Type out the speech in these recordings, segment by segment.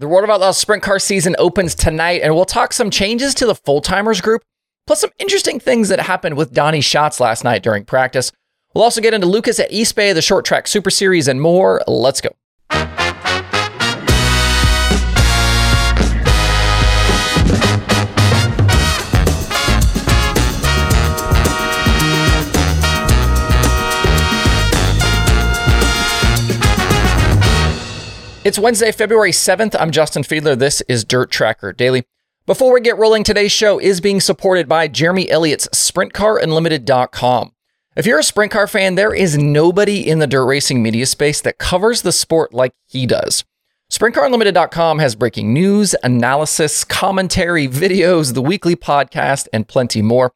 The World of Outlaws sprint car season opens tonight, and we'll talk some changes to the full timers group, plus some interesting things that happened with Donny Schatz last night during practice. We'll also get into Lucas at East Bay, the short track super series, and more. Let's go. It's Wednesday, February 7th. I'm Justin Fiedler. This is Dirt Tracker Daily. Before we get rolling, today's show is being supported by Jeremy Elliott's SprintCarUnlimited.com. If you're a sprint car fan, there is nobody in the dirt racing media space that covers the sport like he does. SprintCarUnlimited.com has breaking news, analysis, commentary, videos, the weekly podcast, and plenty more.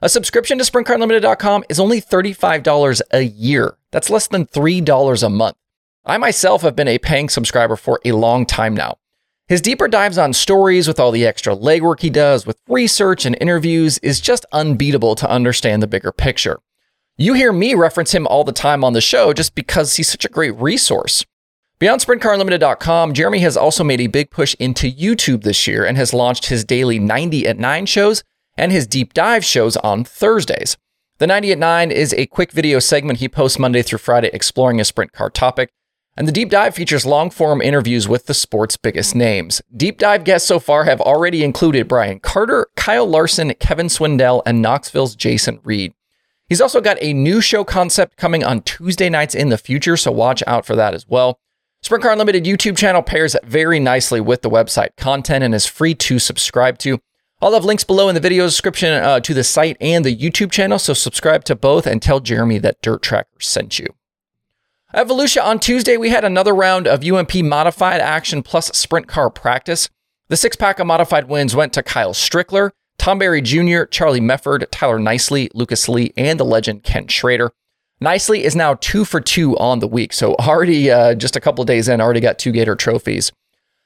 A subscription to SprintCarUnlimited.com is only $35 a year. That's less than $3 a month. I myself have been a paying subscriber for a long time now. His deeper dives on stories with all the extra legwork he does with research and interviews is just unbeatable to understand the bigger picture. You hear me reference him all the time on the show just because he's such a great resource. Beyond SprintCarUnlimited.com, Jeremy has also made a big push into YouTube this year and has launched his daily 90 at 9 shows and his deep dive shows on Thursdays. The 90 at 9 is a quick video segment he posts Monday through Friday exploring a sprint car topic. And the deep dive features long form interviews with the sport's biggest names. Deep dive guests so far have already included Brian Carter, Kyle Larson, Kevin Swindell, and Knoxville's Jason Reed. He's also got a new show concept coming on Tuesday nights in the future, so watch out for that as well. Sprint Car Unlimited YouTube channel pairs very nicely with the website content and is free to subscribe to. I'll have links below in the video description uh, to the site and the YouTube channel, so subscribe to both and tell Jeremy that Dirt Tracker sent you. At Volusia on Tuesday, we had another round of UMP modified action plus sprint car practice. The six pack of modified wins went to Kyle Strickler, Tom Berry Jr., Charlie Mefford, Tyler Nicely, Lucas Lee, and the legend Ken Schrader. Nicely is now two for two on the week, so already uh, just a couple days in, already got two Gator trophies.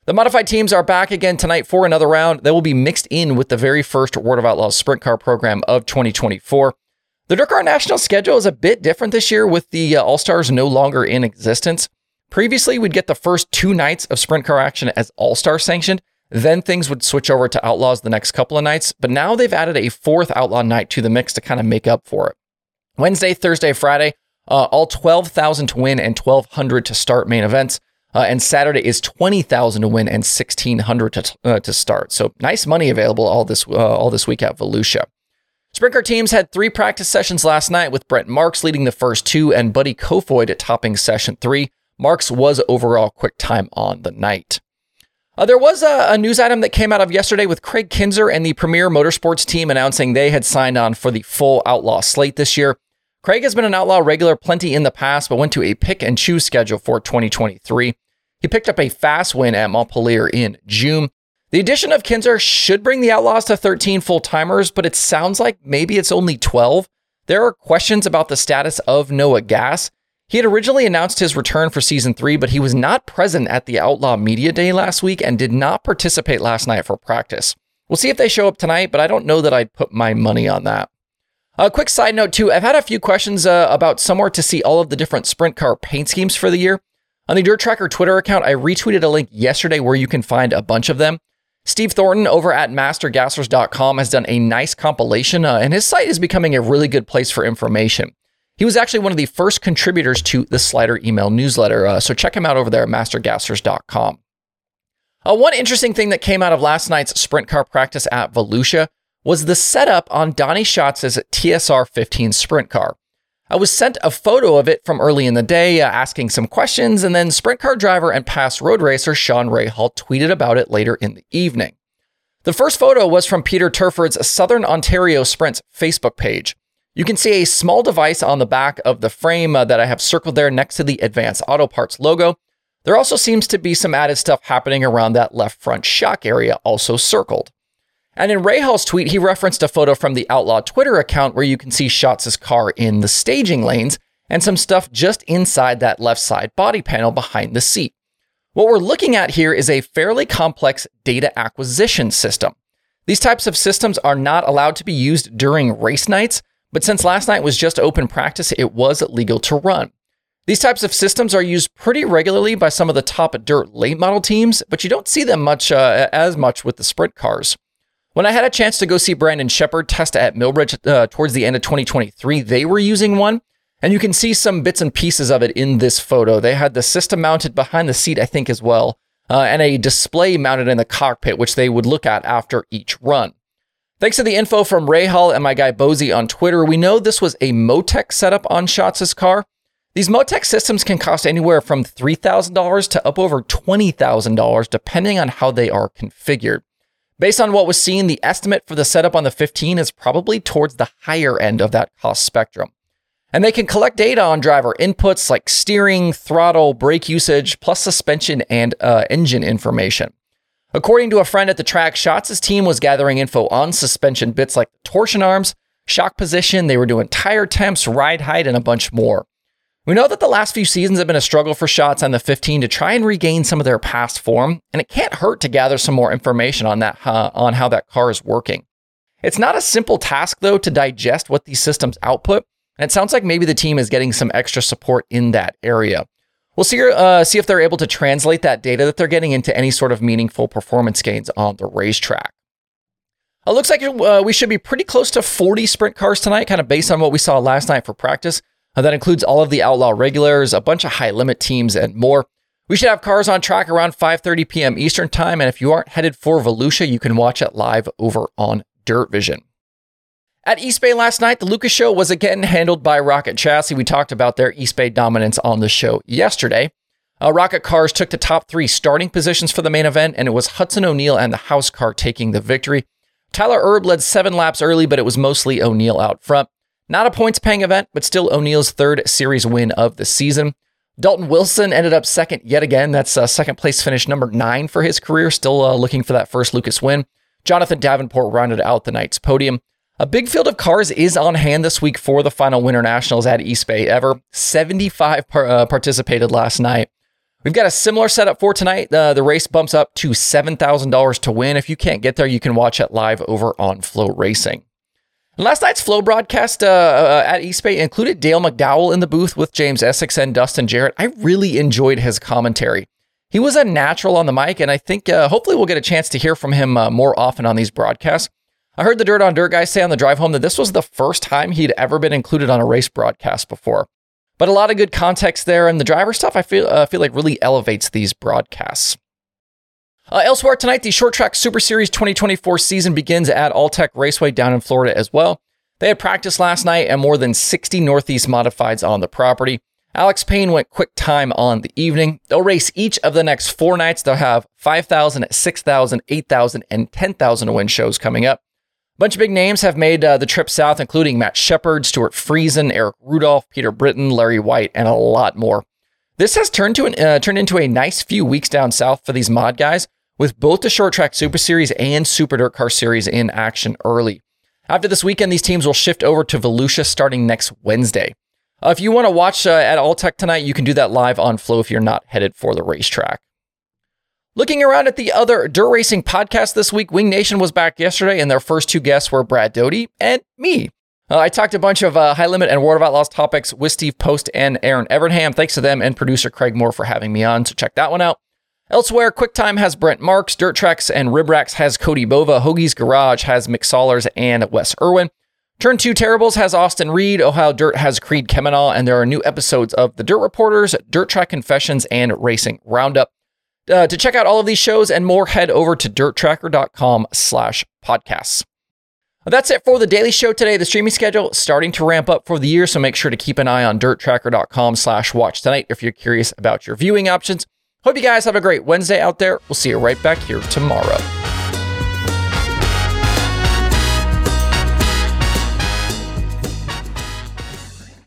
The modified teams are back again tonight for another round. They will be mixed in with the very first World of Outlaws sprint car program of 2024. The DIRTcar National schedule is a bit different this year with the uh, All Stars no longer in existence. Previously, we'd get the first two nights of sprint car action as All Star sanctioned. Then things would switch over to Outlaws the next couple of nights. But now they've added a fourth Outlaw night to the mix to kind of make up for it. Wednesday, Thursday, Friday, uh, all 12,000 to win and 1,200 to start main events. Uh, and Saturday is 20,000 to win and 1,600 to, uh, to start. So nice money available all this uh, all this week at Volusia. Sprint car teams had three practice sessions last night with Brent Marks leading the first two and Buddy Kofoid topping session three. Marks was overall quick time on the night. Uh, there was a, a, news item that came out of yesterday with Kraig Kinser and the Premier Motorsports team announcing they had signed on for the full Outlaw slate this year. Craig has been an Outlaw regular plenty in the past, but went to a pick and choose schedule for 2023. He picked up a fast win at Montpelier in June. The addition of Kinser should bring the Outlaws to 13 full timers, but it sounds like maybe it's only 12. There are questions about the status of Noah Gass. He had originally announced his return for season three, but he was not present at the Outlaw Media Day last week and did not participate last night for practice. We'll see if they show up tonight, but I don't know that I'd put my money on that. A quick side note, too, I've had a few questions uh, about somewhere to see all of the different sprint car paint schemes for the year. On the Dirt Tracker Twitter account, I retweeted a link yesterday where you can find a bunch of them. Steve Thornton over at mastergassers.com has done a nice compilation, uh, and his site is becoming a really good place for information. He was actually one of the first contributors to the Slider email newsletter, uh, so check him out over there at mastergassers.com. Uh, one interesting thing that came out of last night's sprint car practice at Volusia was the setup on Donny Schatz's TSR 15 sprint car. I was sent a photo of it from early in the day, uh, asking some questions, and then sprint car driver and past road racer Sean Rahal tweeted about it later in the evening. The first photo was from Peter Turford's Southern Ontario Sprints Facebook page. You can see a small device on the back of the frame uh, that I have circled there next to the Advanced Auto Parts logo. There also seems to be some added stuff happening around that left front shock area, also circled. And in Rahal's tweet, he referenced a photo from the Outlaw Twitter account where you can see Schatz's car in the staging lanes and some stuff just inside that left side body panel behind the seat. What we're looking at here is a fairly complex data acquisition system. These types of systems are not allowed to be used during race nights, but since last night was just open practice, it was legal to run. These types of systems are used pretty regularly by some of the top dirt late model teams, but you don't see them much uh, as much with the sprint cars. When I had a chance to go see Brandon Sheppard test at Millbridge uh, towards the end of 2023, they were using one, and you can see some bits and pieces of it in this photo. They had the system mounted behind the seat, I think, as well, uh, and a display mounted in the cockpit, which they would look at after each run. Thanks to the info from Rahal and my guy Bozy on Twitter, we know this was a Motec setup on Schatz' car. These Motec systems can cost anywhere from $3,000 to up over $20,000, depending on how they are configured. Based on what was seen, the estimate for the setup on the 15 is probably towards the higher end of that cost spectrum. And they can collect data on driver inputs like steering, throttle, brake usage, plus suspension and uh, engine information. According to a friend at the track, Schatz' team was gathering info on suspension bits like torsion arms, shock position, they were doing tire temps, ride height, and a bunch more. We know that the last few seasons have been a struggle for Schatz on the 15 to try and regain some of their past form, and it can't hurt to gather some more information on that uh, on how that car is working. It's not a simple task though to digest what these systems output, and it sounds like maybe the team is getting some extra support in that area. We'll see, uh, see if they're able to translate that data that they're getting into any sort of meaningful performance gains on the racetrack. It looks like uh, we should be pretty close to 40 sprint cars tonight, kind of based on what we saw last night for practice. That includes all of the Outlaw regulars, a bunch of high limit teams, and more. We should have cars on track around 5:30 p.m. Eastern Time, and if you aren't headed for Volusia, you can watch it live over on Dirt Vision. At East Bay last night, the Lucas Show was again handled by Rocket Chassis. We talked about their East Bay dominance on the show yesterday. Uh, Rocket Cars took the top three starting positions for the main event, and it was Hudson O'Neill and the house car taking the victory. Tyler Erb led seven laps early, but it was mostly O'Neill out front. Not a points paying event, but still O'Neill's third series win of the season. Dalton Wilson ended up second yet again. That's a second place finish number nine for his career, still uh, looking for that first Lucas win. Jonathan Davenport rounded out the night's podium. A big field of cars is on hand this week for the final Winter Nationals at East Bay ever. 75 par- uh, participated last night. We've got a similar setup for tonight. Uh, the race bumps up to $7,000 to win. If you can't get there, you can watch it live over on Last night's Flo broadcast uh, uh, at East Bay included Dale McDowell in the booth with James Essex and Dustin Jarrett. I really enjoyed his commentary. He was a natural on the mic, and I think uh, hopefully we'll get a chance to hear from him uh, more often on these broadcasts. I heard the Dirt on Dirt guy say on the drive home that this was the first time he'd ever been included on a race broadcast before. But a lot of good context there, and the driver stuff I feel uh, feel like really elevates these broadcasts. Uh, elsewhere tonight, the Short Track Super Series 2024 season begins at Alltech Raceway down in Florida as well. They had practice last night and more than 60 Northeast modifieds on the property. Alex Payne went quick time on the evening. They'll race each of the next four nights. They'll have 5,000, 6,000, 8,000, and 10,000 win shows coming up. A bunch of big names have made uh, the trip south, including Matt Sheppard, Stewart Friesen, Eric Rudolph, Peter Britton, Larry Wight, and a lot more. This has turned to an, uh, turned into a nice few weeks down south for these mod guys, with both the Short Track Super Series and Super DIRTcar Series in action early. After this weekend, these teams will shift over to Volusia starting next Wednesday. Uh, if you want to watch uh, at Alltech tonight, you can do that live on Flo if you're not headed for the racetrack. Looking around at the other dirt racing podcasts this week, Wing Nation was back yesterday, and their first two guests were Brad Doty and me. Uh, I talked a bunch of uh, high limit and World of Outlaws topics with Steve Post and Aaron Evernham. Thanks to them and producer Craig Moore for having me on. So check that one out. Elsewhere, QuickTime has Brent Marks, Dirt Tracks and Rib Racks has Cody Bova, Hoagie's Garage has Mick Sollers and Wes Irwin. Turn 2 Terribles has Austin Reed, Ohio Dirt has Creed Kemenah, and there are new episodes of The Dirt Reporters, Dirt Track Confessions, and Racing Roundup. Uh, to check out all of these shows and more, head over to dirttracker.com slash podcasts. That's it for the daily show today. The streaming schedule starting to ramp up for the year, so make sure to keep an eye on dirttracker.com slash watch tonight if you're curious about your viewing options. Hope you guys have a great Wednesday out there. We'll see you right back here tomorrow.